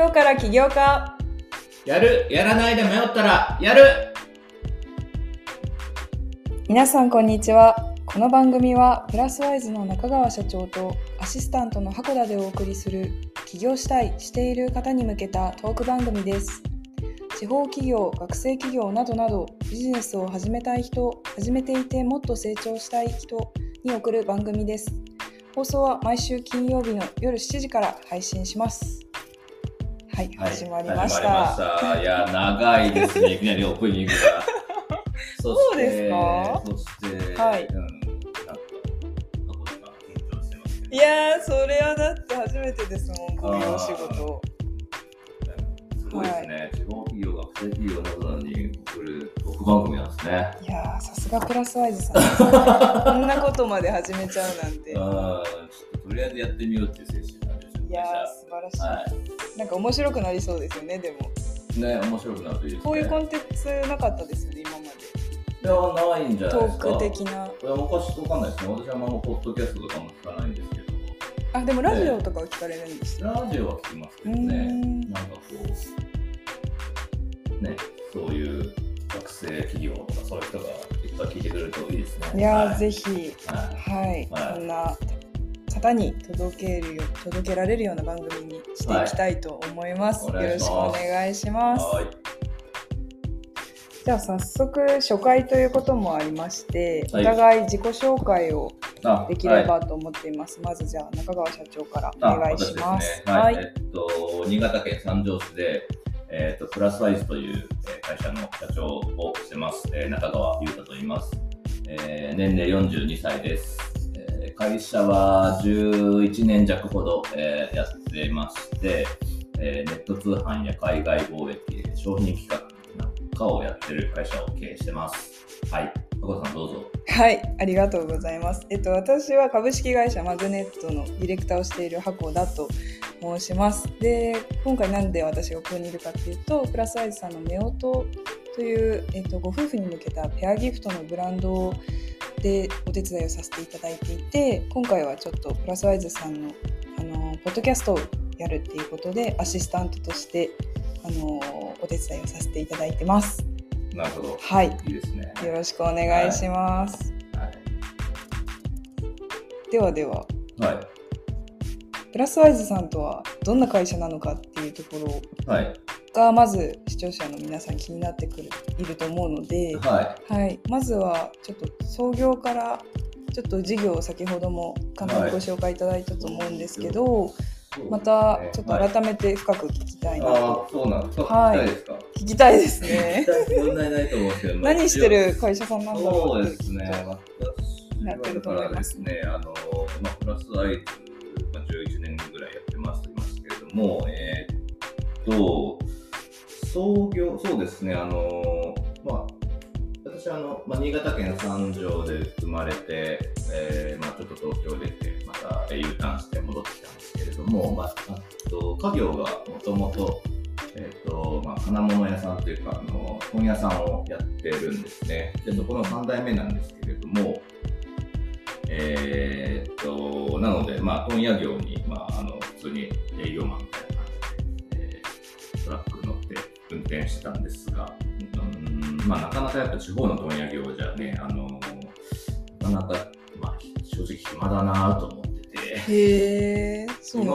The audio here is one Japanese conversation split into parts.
今日から起業家やるやらないで迷ったらやる。皆さんこんにちは。この番組はプラスワイズの中川社長とアシスタントの箱田でお送りする起業したいしている方に向けたトーク番組です。地方企業学生企業などなどビジネスを始めたい人始めていてもっと成長したい人に送る番組です。放送は毎週金曜日の夜7時から配信しますはい、はい始まりました。いや長いですね。いきなりオープニングが。そそうですか？そしてはい。いやーそれはだって初めてですもんこういうお仕事。すごいですね、地方企業学生企業などに送るトーク番組なんですね。いやーさすがプラスワイズさん。こんなことまで始めちゃうなんて。あーちょっととりあえずやってみようっていう精神なんですよー素晴らしい、はなんか面白くなりそうですよねでも。いね面白くなるといいですね。こういうコンテンツなかったですよね今まで。いやないんじゃないトですか。ーク的な。いや昔わかんないですね。私はあんまポッドキャストとかも聞かないんですけど。あでもラジオとかは聞かれるんですよ、ラジオは聞きますけうどね。ーん。なんかこうねそういう学生企業とかそういう人がいっぱい聞いてくれるといいですね。いやー、はい。ぜひ。はい。はい、はい。こんな方に届けるよ届けられるような番組にしていきたいと思います、はい。よろしくお願いします。はい。じゃあ早速初回ということもありまして、はい。お互い自己紹介をあできればはいと思っています。まずじゃあ中川社長からあお願いします。すね。はい、えっと新潟県三条市でえっとプラスワイズというえー会社の社長をしてます、えー中川優太と言います、えー年齢42歳です、会社は11年弱ほど、えーやってまして、えーネット通販や海外貿易商品企画なんかをやってる会社を経営してますはい加藤さんどうぞはい、ありがとうございます。えっと私は株式会社マグネットのディレクターをしている箱田と申します。で、今回なんで私がここにいるかっていうと、プラスアイズさんの夫婦というえっとご夫婦に向けたペアギフトのブランドでお手伝いをさせていただいていて、今回はちょっとプラスアイズさんのあのポッドキャストをやるっていうことでアシスタントとしてあのお手伝いをさせていただいてます。なるほど。はい、いいですね。よろしくお願いします。はい。ではでは、はい。プラスワイズさんとはどんな会社なのかっていうところはいがまず視聴者の皆さん気になってくるいると思うので、ははい、まずはちょっと創業からちょっと事業を先ほども簡単にご紹介いただいたと思うんですけど、い。またちょっとはい。改めて深く聞きたいなと、ああ、そうなんですか。はい。聞きたいですね。問題ないと思うんですけど。何してる会社さんなんだろそうう。ってですね。私なってると思いますね、あの、まあ、プラスアイズ、まあ、11年ぐらいやってますいますけれども、えーっと、そうですね、あの、まあ、私はあの、まあ、新潟県三条で生まれて、えーまあ、ちょっと東京出て、またえー U ターンして戻ってきたんですけれども、まあ、あと家業がもともと、えーとまあ、金物屋さんというかあの本屋さんをやってるんですね。でそこの3代目なんですけれども、えー、となので、まあ、問屋業に、まあ、あのしてたんですが、うんまあ、なかなかやっぱ地方の問屋業じゃね、あのなかなか、まあ、正直暇だなと思ってて。へえそう暇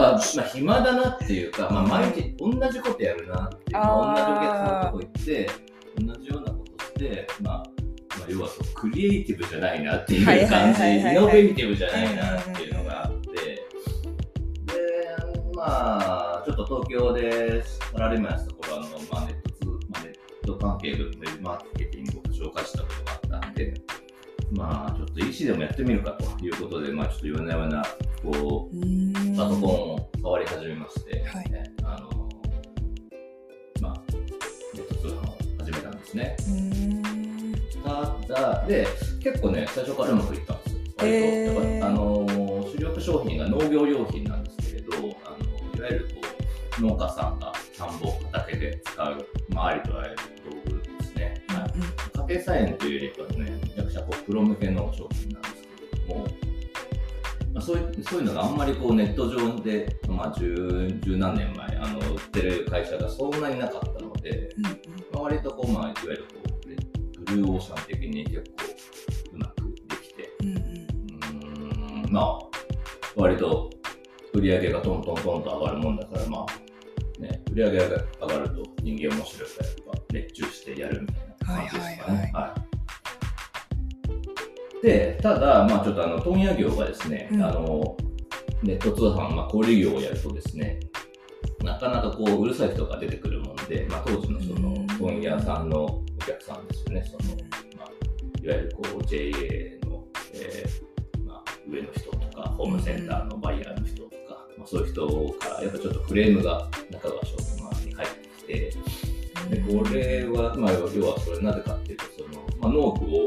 なんですか。まあ、暇だなっていうか、まあ、毎日同じことやるなっていう、まあ、同じお客さんのとこ行って同じようなことして、まあまあ、要はそうクリエイティブじゃないなっていう感じ。イノベーティブじゃないなっていうのがあって。でまあちょっと東京でサラリーマンやってたあ、ネット関係のマーケティングを紹介したことがあったんでまあちょっと EC でもやってみるかということで、まあちょっと夜な夜なこうパソコンを触り始めまして、はいねあのまあ、ネット通販を始めたんですね。ただ、で、結構ね、最初からうまくいったんですよ。割と。へーやっぱ、あの主力商品が農業用品なんですけれど、あのいわゆるこう農家さんが田んぼ、畑で使う、まあ、ありとあらゆる家庭菜園というよりかはね、めちゃくちゃこうプロ向けの商品なんですけれども、まあ、そういうそういうのがあんまりこうネット上で、まあ、十十何年前ああの売ってる会社がそんなになかったので、うんまあ、割とこう、まあ、いわゆるこうレブルーオーシャン的に結構うまくできて、うんまあ、割と売り上げがトントントンと上がるもんだから、まあ、ね、売り上げが上がると人間面白いからやっぱ熱中してやるみたいな感じですかね。はいはい。で、ただ、まあちょっとあの、問屋業がですね、うん。あの、ネット通販、まあ小売業をやるとですね、なかなかこう、うるさい人が出てくるもんで、まあ当時のそのうん。問屋さんのお客さんですよね、その、まあ、いわゆるこう、JA の、えーまあ、上の人とか、ホームセンターのバイヤーの人とか、まあ、そういう人から、やっぱちょっとクレームが中川商店に返ってきて、でこれは、まあ、要はそれなぜかっていうとその、まあ、農具を、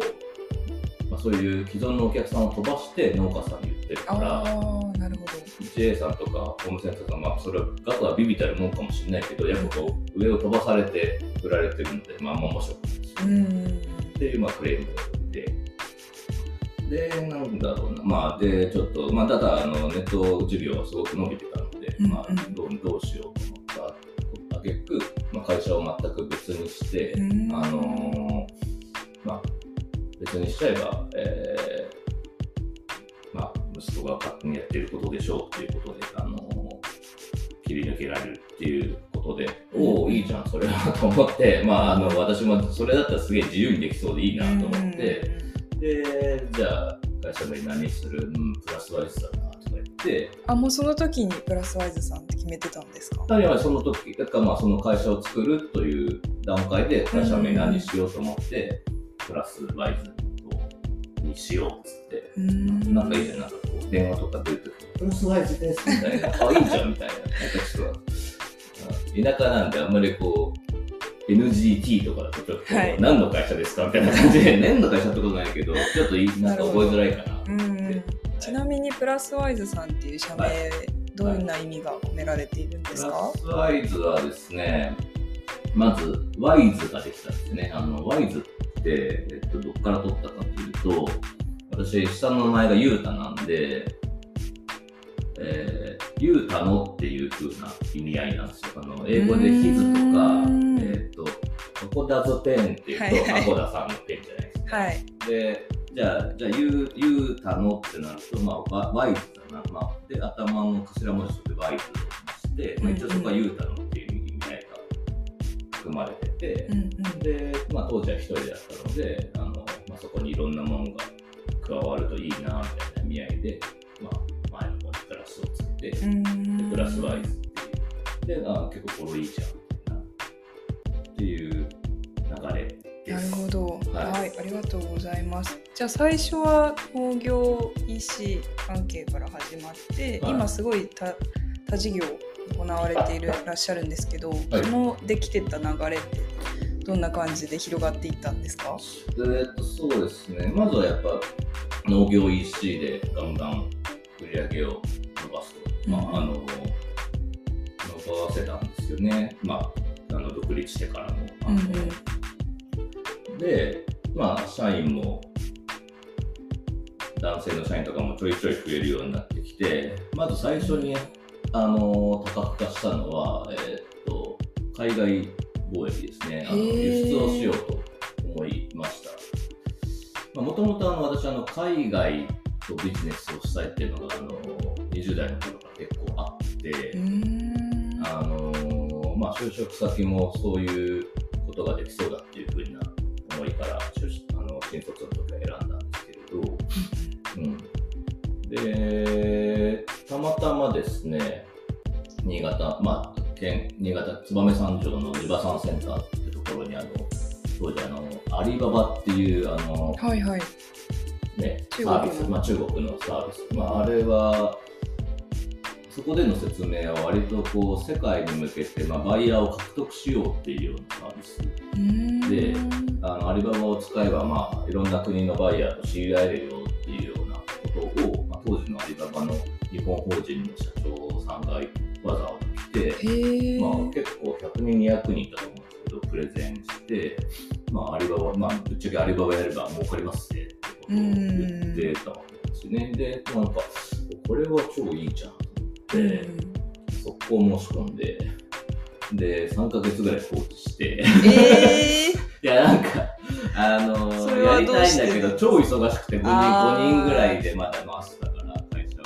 まあ、そういう既存のお客さんを飛ばして農家さんに売ってるからああなるほど。JA さんとかホームセンターさんまあそれは額はビビたるもんかもしれないけどやっぱこう上を飛ばされて売られてるのでまあまあ面白くない。ですっていうまあクレームがあってでなんだろうな。まあでちょっとまあただあのネット授業はすごく伸びてたので、まあどうどうしようと思ったあげく、まあ、会社を全く別にして、うん。あのーまあ、別にしちゃえば、えーまあ、息子が勝手にやっていることでしょうっていうことで、あのー切り抜けられるっていうことで、おお、いいじゃん、それはと思って、まあ、あの私もそれだったらすげえ自由にできそうでいいなと思って、で、じゃあ、会社名何する？うん、プラスワイズだなって、あもうその時にプラスワイズさんって決めてたんですか？はその時、だからまあその会社を作るという段階で会社名何しようと思って、プラスワイズにしようっつって、うん。なんかいいじゃん、なんかこう電話とか出るとき、プラスワイズですみたいな、あ、いいじゃんみたいな、なんかちょっと、うん田舎なんであんまりこう、NGT とかだとちょっと、はい。何の会社ですかみたいな感じで、何の会社ってことないけど、ちょっといいなんか覚えづらいかな。うんちなみにプラスワイズさんっていう社名、はいどんな意味が込められているんですプかラ、スワイズはですね、まず、ワイズができたんですね。あの、ワイズって、えっと、どっから取ったかというと、私、下の名前がユータなんで、えー、ユータのっていう風な意味合いなんですよ。あの、英語でヒズとかえっと、アコダズペンっていうと、はいはいアコダさんのペンじゃないですか。はいで、じゃあ、じゃあ、ユー、ユータのってなると、まあ、ワワイズだな。まあ、で、頭の頭文字としてワイズをして、まあ、一応そこはユータのっていう意味合いが含まれてて、うんうんで、まあ、当時は一人だったので、あの、まあ、そこにいろんなものが加わるといいな、みたいな意味合いで、まあ、前の方にプラスをつけて、うんプラスワイズっていう。で、あ結構これいいじゃん、です。なるほど、はいはい、ありがとうございます。じゃあ最初は農業 EC 関係から始まって、はい今すごい多多事業行われているらっしゃるんですけど、いそのできてった流れってどんな感じで広がっていったんですか？えーっとそうですね、まずはやっぱ農業 EC でガンガン売り上げを伸ばすと、まあ、あの伸ばせたんですよね、まあ、あの独立してからも。あので、まあ、社員も男性の社員とかもちょいちょい増えるようになってきて、まず最初にあの多角化したのは、えーっと海外貿易ですね、あの輸出をしようと思いました。もともと私あの、海外とビジネスをしたいっていうのがあの20代の頃から結構あって、あのまあ、就職先もそういうことができそうだっていう新卒の時は選んだんですけれど、うん、でたまたまですね新潟、まあ、県新潟燕三条の地場産センターっていうところにあの当時あのアリババっていうあの、はいはい。ね、サービス、まあ、中国のサービス、まあ、あれはそこでの説明は割とこう世界に向けて、まあ、バイヤーを獲得しようっていうようなサービスであのアリババを使えば、まあ、いろんな国のバイヤーと知り合えるよっていうようなことを、まあ、当時のアリババの日本法人の社長さんがわざわざ来て。まあ、結構100人200人いたと思うんですけどプレゼンして、まあ、アリババ、まあ、ぶっちゃけアリババやれば儲かりますねってことを言ってたわけですね。で、なんか、これは超いいじゃんと思って、速攻申し込んで、で、3ヶ月ぐらい放置して、え いや、なんか、あのそれはやりたいんだけど、超忙しくて5人、あー。5人ぐらいでまだ回してたから、会社を。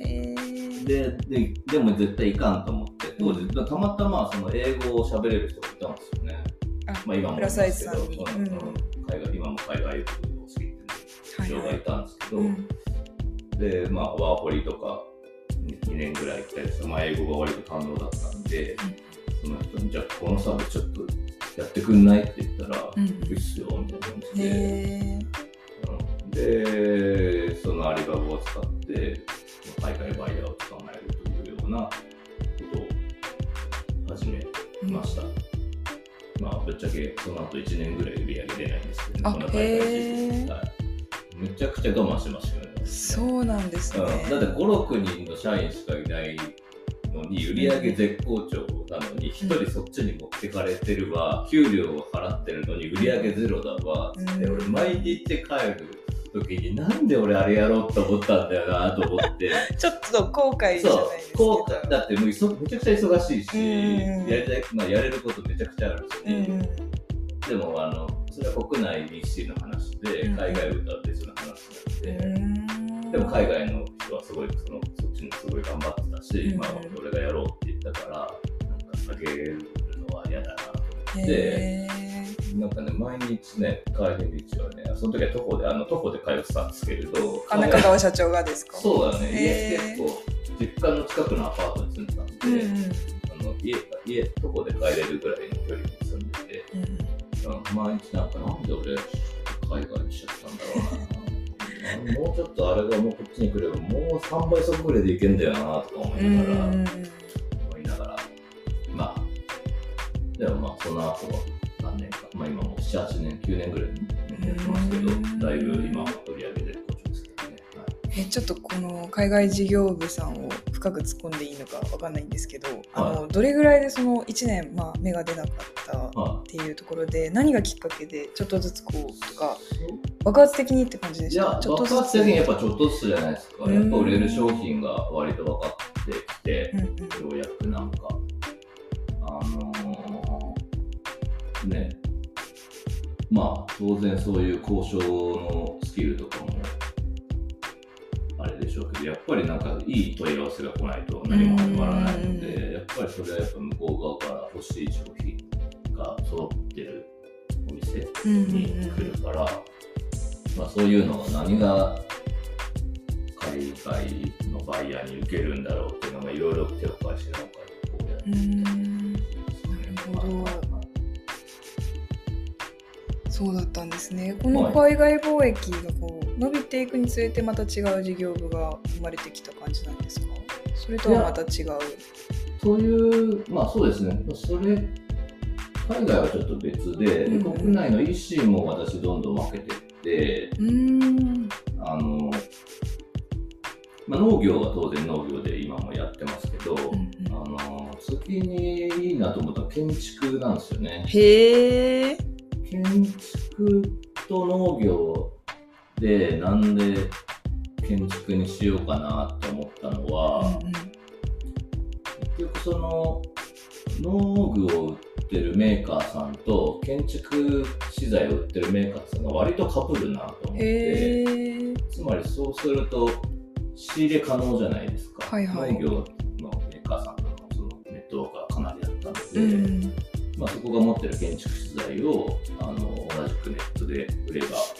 ー、へー。でででも絶対いかんと思って。当時、たまたまその英語を喋れる人がいたんですよね。あまあ今もプラスアイスさんに。ううん。ん。海外今も海外を好きっていう人がいたんですけど、うん。で、まあ、ワーホリとか2年ぐらい来たりして、まあ、英語が割と堪能だったんで、その人に、じゃあこのサービスちょっとやってくんない？って言ったら、うん。いいっすよ、みたいな感じで。へうん。で、そのアリババを使って、海外バイヤーを捕まえるというようなことを始めーました。まあ、ぶっちゃけその後1年ぐらい売り上げ出ないんですけど、あこの海外へ事ー。業はい。めちゃくちゃ我慢してましたよね。そうなんですね。うん、だって5、6人の社員しかいないのに、売り上げ絶好調なのに、1人そっちに持ってかれてるわ、給料を払ってるのに、売り上げゼロだわ、つって、うん。俺、毎日帰る時に、なんで俺あれやろうと思ったんだよなと思って、ちょっと後悔じゃそうないですけど。こうだってもういそめちゃくちゃ忙しいし、うん。やりたい、まあ、やれることめちゃくちゃあるし、うん。でもあの、それは国内 BC の話で、うん。海外歌は別の話なので、うん。でも海外の人はすごいそのそっちにすごい頑張ってたし、うん。まあ、俺がやろうって言ったから、なんか下げるのは嫌だなと思って、へなんかね、毎日ね、帰り道はね、その時は徒歩で、あの徒歩で通ってたんですけれど、ーあ中川社長がですか？そうだね、家結構、実家の近くのアパートに住んでたんで、うんうん。あの家、家、徒歩で帰れるぐらいの距離に住んでて、うん。うん毎日なんか、なんで俺、海外にしちゃったんだろうな。もうちょっとあれがもうこっちに来れば、もう3倍速ぐらいでいけんだよなとか思いながら、思いながら、まあ、でもまあ、その後は何年か、まあ今も7、8年、9年ぐらいやってますけど、だいぶ今は取り上げてえちょっとこの海外事業部さんを深く突っ込んでいいのかわかんないんですけど、あのどれぐらいでその1年、まあ、芽が出なかったっまていうところで何がきっかけでちょっとずつこうとかあ、爆発的にって感じでした？ちょっと爆発的にやっぱちょっとずつじゃないですか。うん。やっぱ売れる商品が割と分かってきて、うんうん。ようやくなんか、あのーね、まあ当然そういう交渉のスキルとかもしょうけど、やっぱりなんかいい問い合わせが来ないと何も始まらないのうんで、やっぱりそれはやっぱ向こう側から欲しい商品が揃ってるお店に来るから、まあそういうのが何が海外のバイヤーに受けるんだろうっていうのがいろいろ手を返しながらこうやってなるほど。そうだったんですね。この海外貿易がこう伸びていくにつれてまた違う事業部が生まれてきた感じなんですか？それとはまた違う。そういう、まあそうですね、それ、海外はちょっと別で、うんうん。国内の EC も私どんどん分けてって、うーん。あの、まあ、農業は当然農業で今もやってますけど、うんあの次にいいなと思ったのは建築なんですよね。へえ建築と農業でなんで建築にしようかなって思ったのは、結局その農具を売ってるメーカーさんと建築資材を売ってるメーカーさんが割とかぶるなと思ってつまりそうすると仕入れ可能じゃないですか、はいはい。農業のメーカーさんとのそのネットワークがかなりあったので、うん。まあ、そこが持ってる建築資材をあの同じくネットで売れば、えー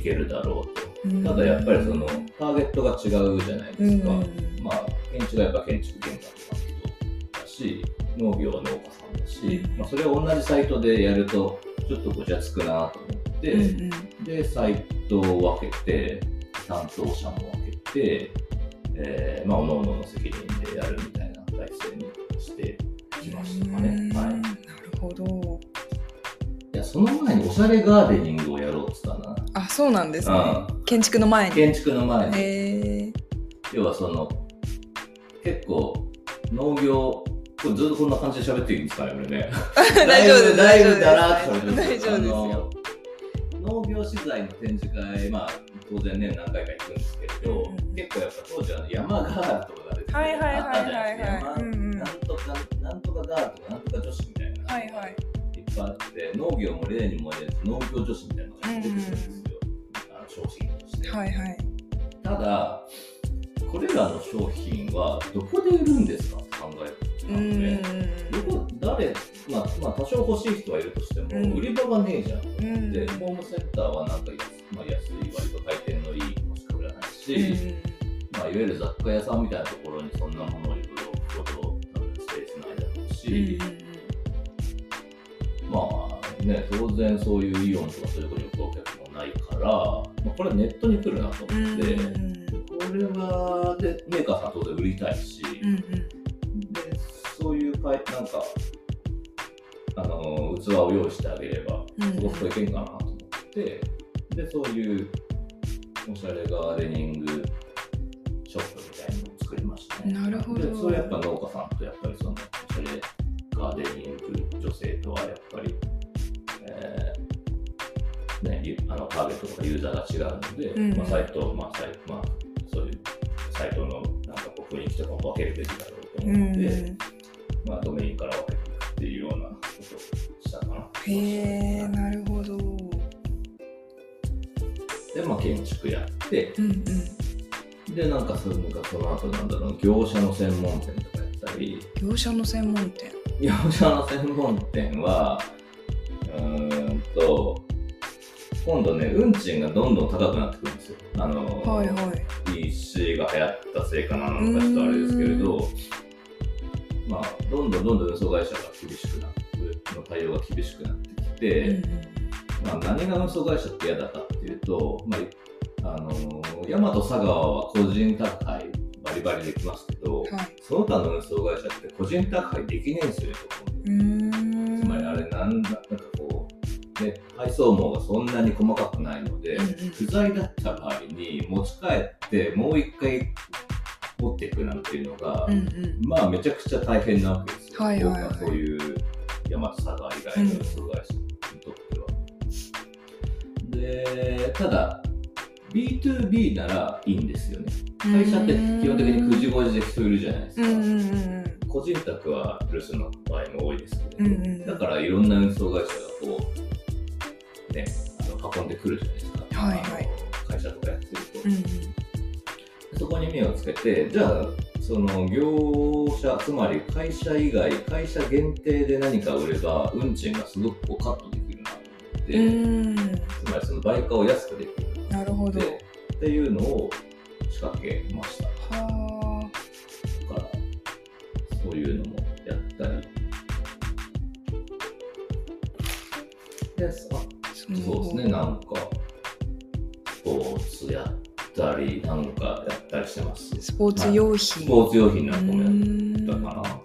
いけるだろううん。とただやっぱりそのターゲットが違うじゃないですか、うん。まあ、建築はやっぱ建築現場とかだし農業は農家さんだし、うん。まあ、それを同じサイトでやるとちょっとごちゃつくなと思って、うんうん。でサイトを分けて担当者も分けて、えーまあ、各々の責任でやるみたいな体制にしてきましたかね。はい、うんなるほどその前におしゃれガーデニングをやろうって言ったな。あそうなんですね。う建築の前に。建築の前に。へえ要はその結構農業これずっとこんな感じで喋っていいんですかね、これね。大丈夫ですだいぶ大丈夫ですだらーっと喋って大丈夫ですよ。農業資材の展示会、まあ、当然ね、何回か行くんですけれど、うんうん結構やっぱ当時は山ガールとかが出てて、はいはいはいはいはい。あったじゃないですか。うんうん。山なんとかなんなんとかガールとかなんとか女子みたいな、はいはいいっぱいあって農業も例にも例ず農業女子みたいなのが出てくるんですよ、あの商品として、はいはい。ただこれらの商品はどこで売るんですか？って考えるうので、んどこ誰、まあ、まあ多少欲しい人はいるとしても、うん。売り場がねえじゃん。うん。でホームセンターはなんか安,、まあ、安い割と回転のいいものしか売らないし、まあ、いわゆる雑貨屋さんみたいなところにそんなものをいろいろ置くほど多分スペースないだろうし、まあね当然そういうイオンとかそういうところに置くお客もないから、まあ、これネットに来るなと思って、これはでメーカーさん当然売りたいし、でそういうかいなんかあの器を用意してあげればすごくいけんかなと思って、でそういうおしゃれガーデニングショップみたいなのを作りましたね。なるほど。でそれやっぱ農家さんとやっぱりそのおしゃれガーデニング女性とはやっぱり、えーね、ゆあのターゲットとかユーザーが違うので、うんまあ、サイト、まあサイまあ、そういうサイトのなんかこう雰囲気とかも分けるべきだろうとう思って、ん。まあ、ドメインから分けていくっていうようなことをしたかな。へえなるほど。で、まあ、建築やって、うんうん。で、なんかそのなんかその後なんだろう、業者の専門店とかやったり、業者の専門店業者の専門店は、うーんと、今度ね、運賃がどんどん高くなってくるんですよ。あの、はいはい EC が流行ったせいかなのかちょっとあれですけれど、まあ、どんどんどんどん運送会社が厳しくなって、の対応が厳しくなってきて、うんまあ、何が運送会社って嫌だかっていうと、まあ、あの大和佐川は個人宅配バリバリできますけど、はい。その他の運送会社って個人宅配できねえんですよね、うーん。つまりあれなんだ、なんかこう、ね、配送網がそんなに細かくないので、うんうん。不在だった場合に持ち帰ってもう一回持っていくなんていうのが、うんうん。まあめちゃくちゃ大変なわけですよ。はいはいはい。僕そういう大和佐川以外の運送会社にとっては。で、ただ、B2B ならいいんですよね。会社って基本的に9時5時で人いるじゃないですか。うんうんうん個人宅は留守の場合も多いですけど、うんうんだからいろんな運送会社がこう、ね、あの運んでくるじゃないですか。はいはい。会社とかやってると。うんうん。そこに目をつけて、じゃあ、その業者、つまり会社以外、会社限定で何か売れば、運賃がすごくこうカットできるなと思って、うん。つまりその売価を安くできるなるほどでっていうのを仕掛けました。はだから、そういうのもやったり。で、ああそうですね、なんか、スポーツやったり、なんかやったりしてます。スポーツ用ス品ポーツ用品なんかもやっうんたかな。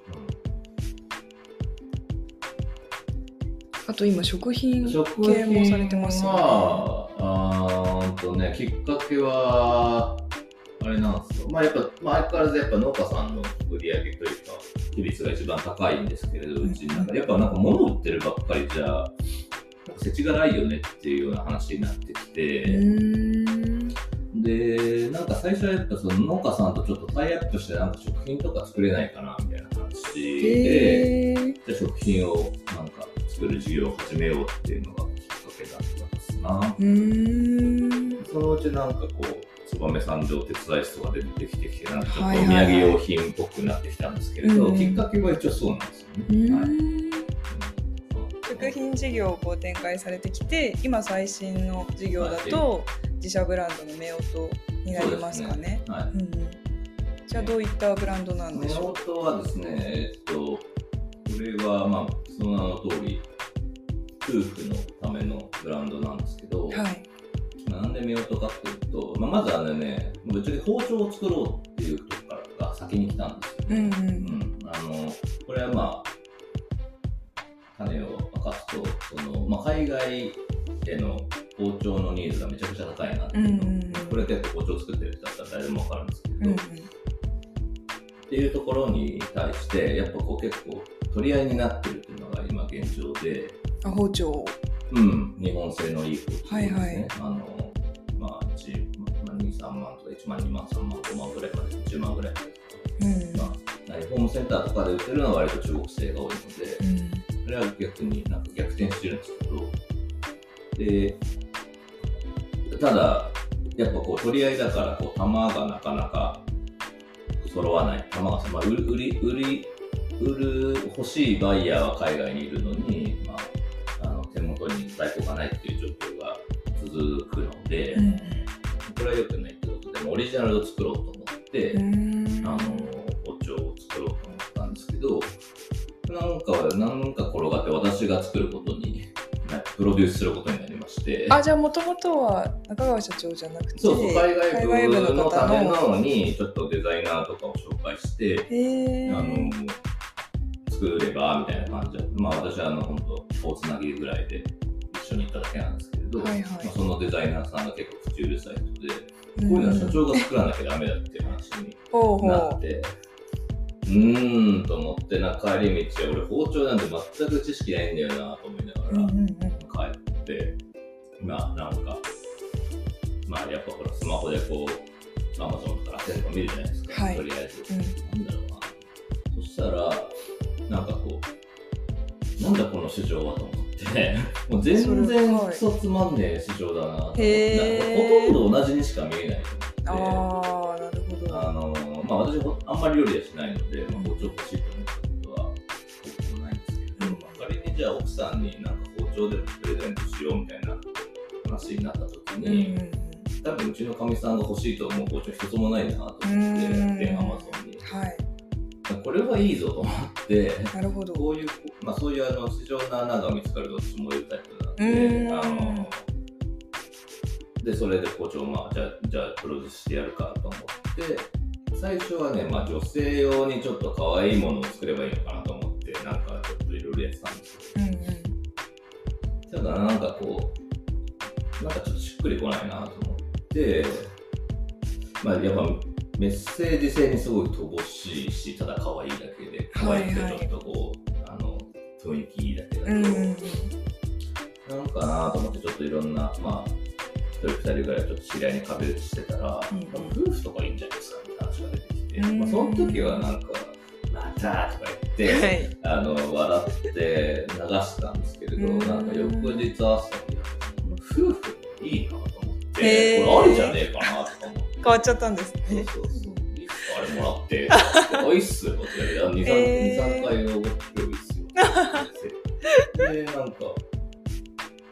あと今食品食系もされてますよねとね、きっかけは、あれなんですよ。まあやっぱ、まあ、相変わらずやっぱ農家さんの売り上げというか、比率が一番高いんですけれど、うちなんか、やっぱなんか物売ってるばっかりじゃ、なんか世知がないよねっていうような話になってきうて、で、なんか最初はやっぱその農家さんとちょっとタイアップしてなんか食品とか作れないかなみたいな話で、じゃあ食品をなんか作る事業を始めようっていうのがきっかけだったんですな。そのうちなんかこう、燕三条手伝い室とか出てきてきて、なんかお土産用品っぽくなってきたんですけれど、うんきっかけは一応そうなんですようね。はい。食品事業をこう展開されてきて今最新の事業だと自社ブランドの夫婦になりますかね。はい。うんうん、じゃあどういったブランドなんでしょ夫はですね、えっと、これはまあ、その名の通り、夫婦のためのブランドなんですけど、うはい。まあなんで夫婦かっていうと、まあ、まずはね、ぶっちゃけ包丁を作ろうっていうところからが先に来たんですよね。うんうん。うん。あのこれはまあ種を明かすとその、まあ、海外への包丁のニーズがめちゃくちゃ高いなっていうの、うんうんうん。これ結構包丁作ってる人だったら誰でも分かるんですけど、うんうん。っていうところに対してやっぱこう結構取り合いになってるっていうのが今現状で、あ包丁うん、日本製のいい包丁ですね、はいはい。あのまあ1まあ、2、3万とか1万、2万、3万、5万ぐらいまで10万ぐらいまで。うん。まあ、ホームセセンターとかで売ってるのは割と中国製が多いので、うん。それは逆になんか逆転してるんですけど、で、ただ、やっぱこう取り合いだから、こう、玉がなかなか揃わない。玉がさ、まあ、売り、売り、売る、欲しいバイヤーは海外にいるのに、まあ、あの、手元に在庫がないっていう状況が続くので、うん。これは良くないオリジナルを作ろうと思って、うん。あの包丁を作ろうと思ったんですけどなんかなんか転がって私が作ることになプロデュースすることになりまして。あじゃあもともとは中川社長じゃなくてそう海外部の方ためなのにちょっとデザイナーとかを紹介してあの作ればみたいな感じでまあ私はあの本当大つなぎぐらいで一緒に行っただけなんですけれど、はいはい。まあ、そのデザイナーさんが結構口うるさい人で、うんこういうのは社長が作らなきゃダメだっていう話になって、うーんと思ってな帰り道俺包丁なんて全く知識ないんだよなと思いながら帰って、まあなんかまあやっぱほらスマホでこうアマゾンとか楽天とか見るじゃないですか、はい。とりあえず、うん。なんだろうな。そしたらなんかこうなんだこの市場はと思って もう全然はい。クソつまんねえ市場だなと思って。ほとんど同じにしか見えないと思って。ああなるほど。あのまあ、私ほあんまり料理はしないので、まあ、包丁欲しいと思ったことはほぼないんですけど、うん。まあ、仮にじゃあ奥さんになんか包丁でもプレゼントしようみたいな話になった時うん。に、多分うちのかみさんが欲しいと思う包丁一つもないなと思って、うん。で、アマゾンに。はい。これはいいぞと思って、なるほど。こういう、まあ、そういうあの市場の穴が見つかると私もいうタイプなんうんで、あので、それで包丁を、まあ、じゃあ、じゃあプロデュースしてやるかと思って、最初はね、まあ、女性用にちょっと可愛いものを作ればいいのかなと思って、なんかちょっといろいろやってたんですうんうんよ。ただ、なんかこう、なんかちょっとしっくりこないなと思って、まあ、やっぱメッセージ性にすごい乏しいし、ただ可愛いだけで、可愛くてちょっとこう、あの、雰囲気だけだと、うんうんうんなんかなと思ってちょっといろんな、まあ、一人二人ぐらいちょっと知り合いに壁打ちしてたら、うんうん夫婦とかいいんじゃないですかって話が出てきて、うんまあ、その時はなんか、またとか言って、はいあの、笑って流したんですけれど、うんなんか翌日朝、夫婦いいなと思って、これありじゃねえかなとか思って。変わっちゃったんですそうねそうそう。いいっすかあれもらって。おいっすよ。こちらで。2、3、えー2 3回おご で、なんか、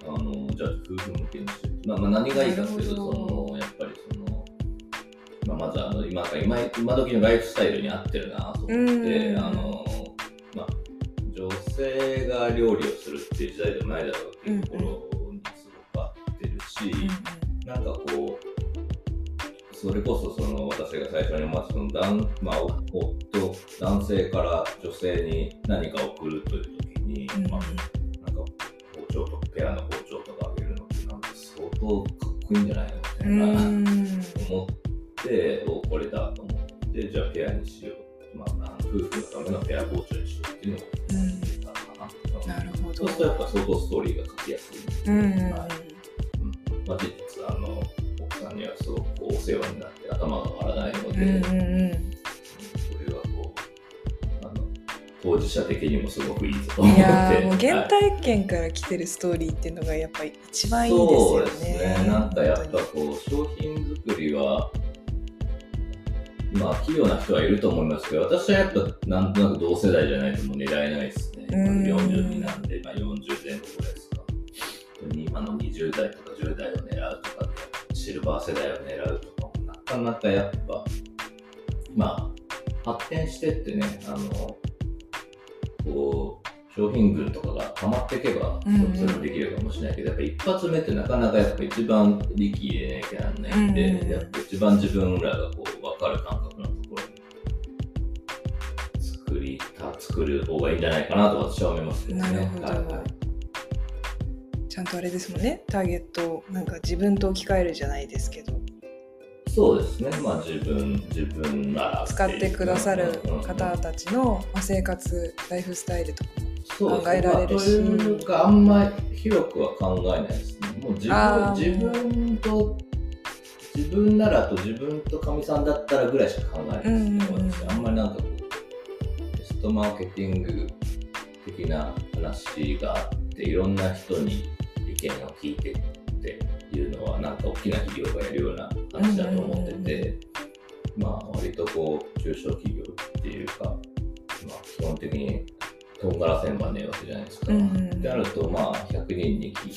あの、じゃあ夫婦向けにして、まあ、まあ、何がいいかっていうと、その、やっぱりその、まあ、まずあの、今か今、今時のライフスタイルに合ってるなと思って、うん。あの、まあ、女性が料理をするっていう時代でもないだろうっていうところそれこそその私が最初に思ったその男、まあ、お夫、男性から女性に何か送るという時に、うん。うんまあ、なんか包丁とかペアの包丁とかあげるのってなんか相当かっこいいんじゃないのみたいな、験から来てるストーリーっていうのがやっぱり一番いいですよね。そうですね。なんかやっぱ本こう商品作りはまあ器用な人はいると思いますけど私はやっぱなんとなく同世代じゃないともう狙えないですね。うん。42なんで、まあ、40前後ぐらいですか。今の20代とか10代を狙うとかシルバー世代を狙うとかもなかなかやっぱまあ発展してってねあのこう商品群とかが溜まっていけばうんうん。それもできるかもしれないけど、やっぱ一発目ってなかなかやっぱ一番力入れなきゃなんないんで、うんうん。やっぱ一番自分らがこう分かる感覚のところに作りた作る方がいいんじゃないかなと私は思いますけどね。なるほど。ちゃんとあれですもんね。ターゲットをなんか自分と置き換えるじゃないですけど。そうですね、まあ自分、自分なら使ってくださる方たちの、まあ、生活ライフスタイルとか考えられるし。まあというか、あんまり広くは考えないですね。もう自分自分と、自分ならと自分とかみさんだったらぐらいしか考えないですね。うんうんうん。私あんまりなんかこう、トマーケティング的な話があって、いろんな人に意見を聞いてっていうのは、なんか大きな企業がやるような話だと思ってて、まあ、割とこう、中小企業っていうか、まあ、基本的に、とんがらせんばねえわけじゃないですか。うんうんであると、まあ、100人に聞い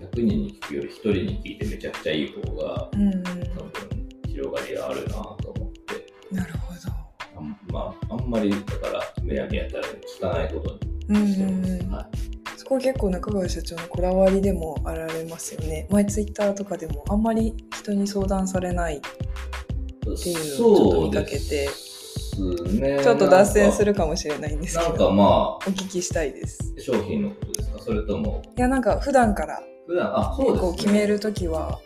100人に聞くより1人に聞いてめちゃくちゃいい方が、うんうん。多分、広がりがあるなと思って、なるほど。あんまあ、あんまり、だから、むやみやたら聞かないことうんにしてます。うんうんはい。そこ結構中川社長のこだわりでもあられますよね。前ツイッターとかでもあんまり人に相談されないっていうのをちょっと見かけてね。ちょっと脱線する。るかもしれないんですけなんかどまお聞きしたいですあ、商品のことですか？それとも、いやなんか普段から普段、あ、そうですね。決めるときは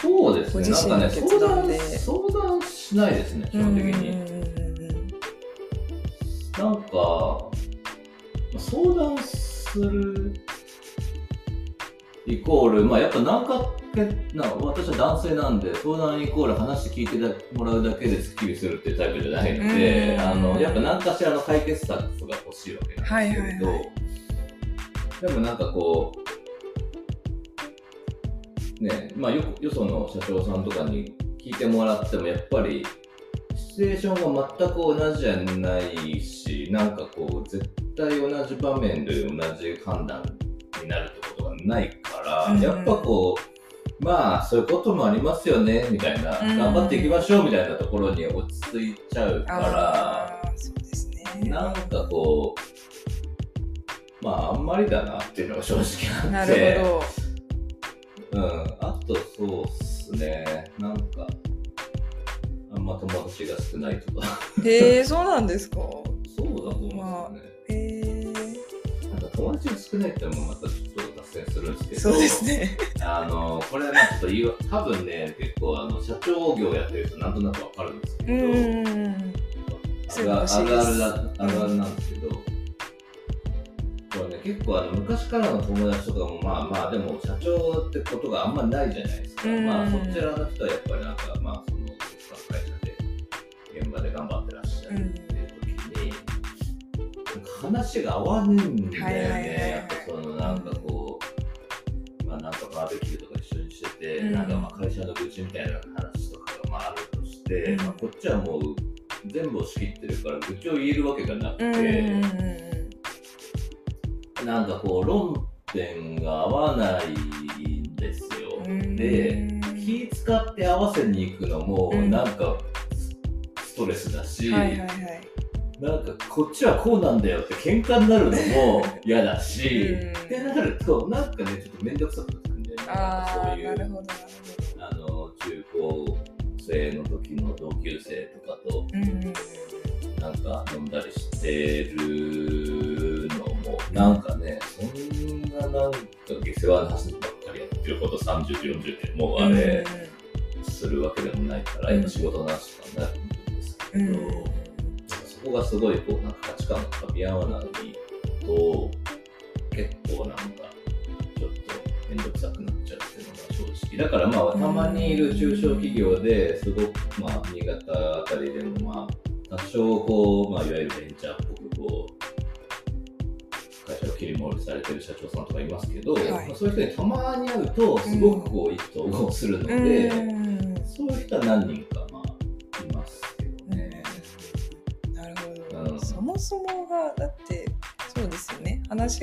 そうですね。なんかね、相談で、相談しないですね、基本的に。なんか、まあ相談するイコール、まあやっぱ何かけな私は男性なんで、相談イコール話聞いてもらうだけですっきりするっていうタイプじゃないので、うん。あの、やっぱ何かしらの解決策が欲しいわけなんですけれど、はいはいはでもなんかこう、ね、まあよよその社長さんとかに聞いてもらっても、やっぱり、シチュエーションが全く同じじゃないし、なんかこう、絶対同じ場面で同じ判断になるってことがないから、うん。やっぱこう、まあ、そういうこともありますよね、みたいな、うん。頑張っていきましょう、みたいなところに落ち着いちゃうから、ああそうですね。なんかこう、まあ、あんまりだなっていうのが正直あなって。るほど。うん、あとそうっすね、なんか、あんま友達が少ないとか、へえそうなんですか？そうだと思うんですよね。へえなんか友達が少ないってのもまたちょっとするんですけど、そうですね。あの、これはまあちょっと言う、多分ね、結構あの、社長業やってる人なんとなくわかるんですけど、うんあるあるなんですけど、これね、結構あの昔からの友達とかもまあまあでも社長ってことがあんまないじゃないですか、うん。まあそちらの人はやっぱりなんかまあその会社で現場で頑張ってらっしゃるっていう時に、話が合わねえんだよね。やっぱそのなんかこう、まあなんかバーベキューとか一緒にしてて、うん。なんかまあ会社の愚痴みたいな話とかがまああるとして、うん。まあ、こっちはもう全部を仕切ってるから愚痴を言えるわけがなくて、うん。なんかこう論点が合わないんですよ。うん。で気使って合わせに行くのもうん。なんかストレスだし、はいはいはいなんかこっちはこうなんだよって喧嘩になるのも嫌だし、うん。ってなるとなんかねちょっと面倒くさくなってくるんだよね。そういうあの中高生の時の同級生とかとうんうんなんか飲んだりしてるのも、なんかね、そんななんか下世話な話ばっかりやってること30、40ってもうあれするわけでもないから、うん今仕事の話とかになるんですけど、がすごいこうなんか価値観が噛み合わないと、結構なんかちょっと面倒くさくなっちゃうっていうのが正直。だからまあ、たまにいる中小企業ですごく、まあ、新潟あたりでもまあ、多少こう、まあ、いわゆるベンチャーっぽくこう、会社を切り盛りされてる社長さんとかいますけど、はいまあそういう人にたまに会うと、すごくこう、意気投合するので、うんそういう人は何人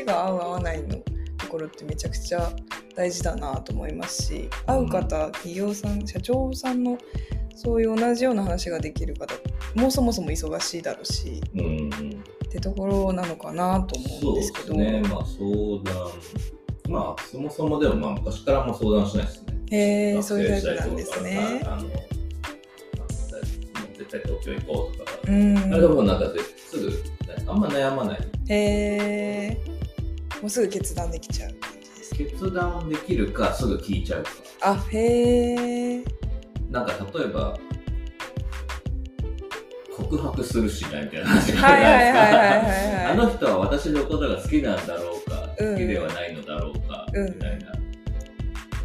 が合う合わないのところってめちゃくちゃ大事だなと思いますし会う方企業さん社長さんのそういう同じような話ができる方もうそもそも忙しいだろうしうんうんってところなのかなと思そううんでですけどすね、まあ相談、まあそもそもでもまあ昔からも相談しないですね。へえ学そういうタイプなんですねあのまあ絶対東京行こうとか、うんあれでもなんかすぐ、あんま悩まない。へえもうすぐ決断できちゃう。感じです決断できるか、すぐ聞いちゃう。か。あへえなんか例えば、告白するしないみたいな話がはいはいはいはいあの人は私のことが好きなんだろうか、うん。好きではないのだろうか、うん。みたいな。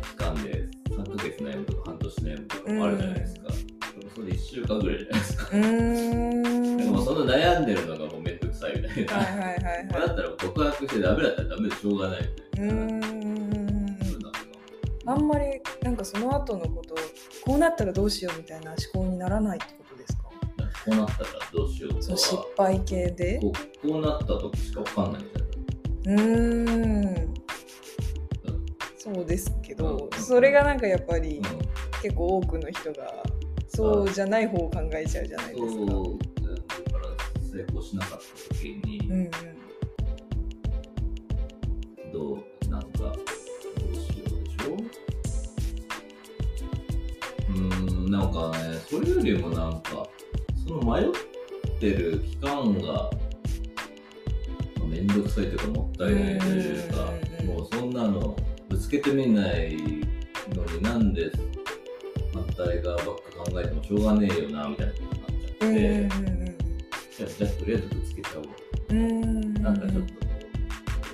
期間で3ヶ月悩むとか半年悩むとかもあるじゃないですか。でもそれ1週間ぐらいじゃないですか。でもそのの悩んでるのがもうめさいみたいな。はいはいはい。まあだったら告白してダメだったらダメでしょうがないみたいな。うーん。あんまりなんかその後のことこうなったらどうしようみたいな思考にならないってことですか？こうなったらどうしようその失とは敗系で？こうこうなった時しかわかんないみたいな。うーん。そうですけどうんそれがなんかやっぱりうん。結構多くの人がそうじゃない方を考えちゃうじゃないですか。成功しなかった時に、うんうん。どうなんかどうしようでしょう？ーんなんかねそれよりもなんかその迷ってる期間がまあめんどくさいというかもったいないというかうんもうそんなのぶつけてみないのになんで反対側ばっか考えてもしょうがねえよなみたいなことになっちゃうんって、うんじゃあじゃあとりあえずぶつけちゃおううんうん。なんかちょっと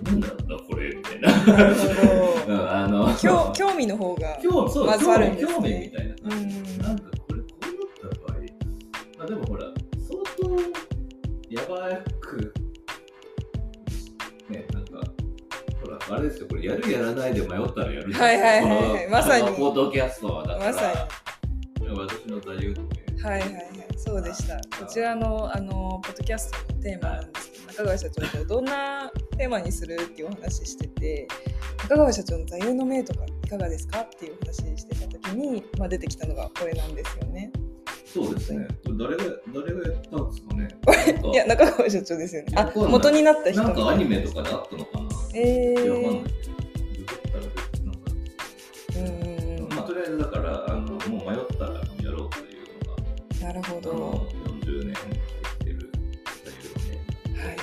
なんだろうな、これみたいな。うんあの、興興味の方がまずあるんですね。興味みたいな。う感じ。ん。なんかこれ、こうなった場合、まあでもほら、相当やばく、ね、なんか、ほら、あれですよ、これ、やるやらないで迷ったらやるはいはいはいはい。まさに。ポッドキャストは、だから、まさ私の座右の銘。はいはいはい。そうでした。こちらのあのポッドキャストのテーマなんですけど中川社長とどんなテーマにするっていうお話してて中川社長の座右の銘とかいかがですかっていう話してた時に、まあ、出てきたのがこれなんですよね。そうですね。これ誰が、誰がやったんですかね？いや中川社長ですよね。あ元になった人な。んかアニメとかであったのかな？えいや、わかんないー、うん。まあ、とりあえずだから、あのるほ、どの40年生きてきてる座右の銘はいはい。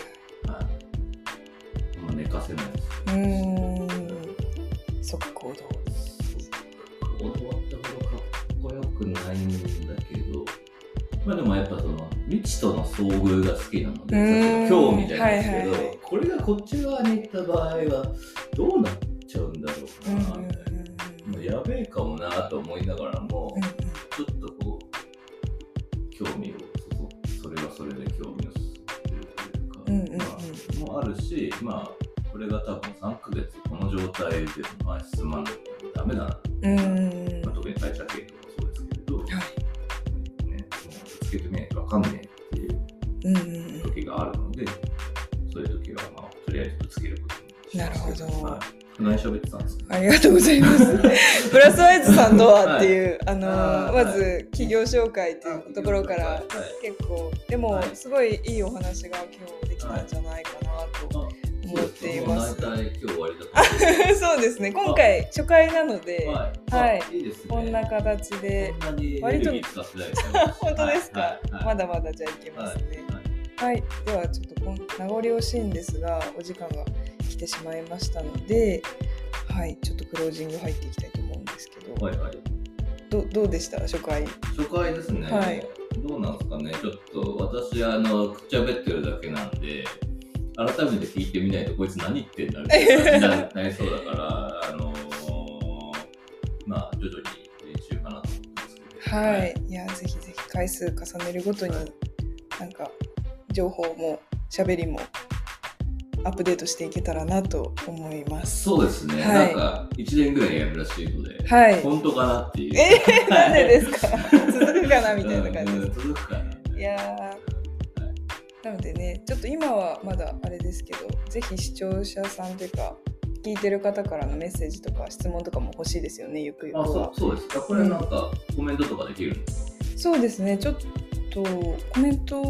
あ寝かせないです。うん速攻動こう終わったほどかっこよくないんだけど、まあでもやっぱその未知との遭遇が好きなので、今日みたいなんですけど、はいはいこれがこっち側に行った場合はどうなっちゃうんだろうんうんうな、みたいな。やべえかもなと思いながらも、うんあ、るしまあこれが多分3ヶ月この状態でまあ進まないとダメだな、うんう。ん。まあ、特に会社経営とかそうですけれど、ね、もうぶつけてみないと分かんねえっていう。うんうんうん。時があるのでそういう時はまあとりあえずぶつけることにしますけなるほど。はい、何喋ってたんですか？ありがとうございます。プラスワイズさんとはっていう、あのあーまず企業紹介というところからはい。結構でもはい。すごいいいお話が今日できたんじゃないかなとあ思っています。大体今日終わりだった。そうですね。今回初回なので、はい、はい。あいいですね。こんな形で。割と 本当ですか？はい。はい。まだまだじゃあいけますね。はい。はい、ではちょっとこん名残惜しいんですがお時間が来てしまいましたので、はい、ちょっとクロージング入っていきたいと思うんですけど、はいはい。どどうでした？初回？初回ですね。はいどうなんですかね？ちょっと私あのくっちゃべってるだけなんで。改めて聞いてみないとこいつ何言ってんだみたいななりそうだから、あのーまあ徐々に練習かなと思ってますけど。はい、いやぜひぜひ回数重ねるごとになんか情報も喋りもアップデートしていけたらなと思います。そうですね。はいなんか一年ぐらいやるらしいので、はい。本当かなっていう。えー、なんでですか？続くかなみたいな感じうん。続くかな。いやーなのでねちょっと今はまだあれですけどぜひ視聴者さんというか聞いてる方からのメッセージとか質問とかも欲しいですよねゆくゆくあ、はそうそうですか。これなんかコメントとかできる。そうですねちょっとコメント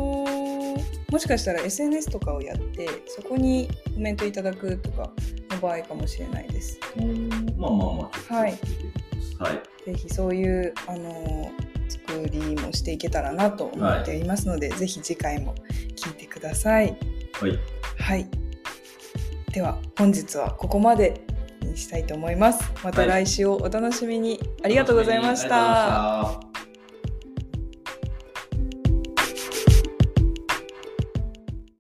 もしかしたら SNS とかをやってそこにコメントいただくとかの場合かもしれないですまあまあまあ。はい。はい。ぜひそういうあの作りもしていけたらなと思っていますので、ぜひ次回も聞いてくださいはい。はい。では本日はここまでにしたいと思います。また来週をお楽しみに。ありがとうござい。ありがとうございました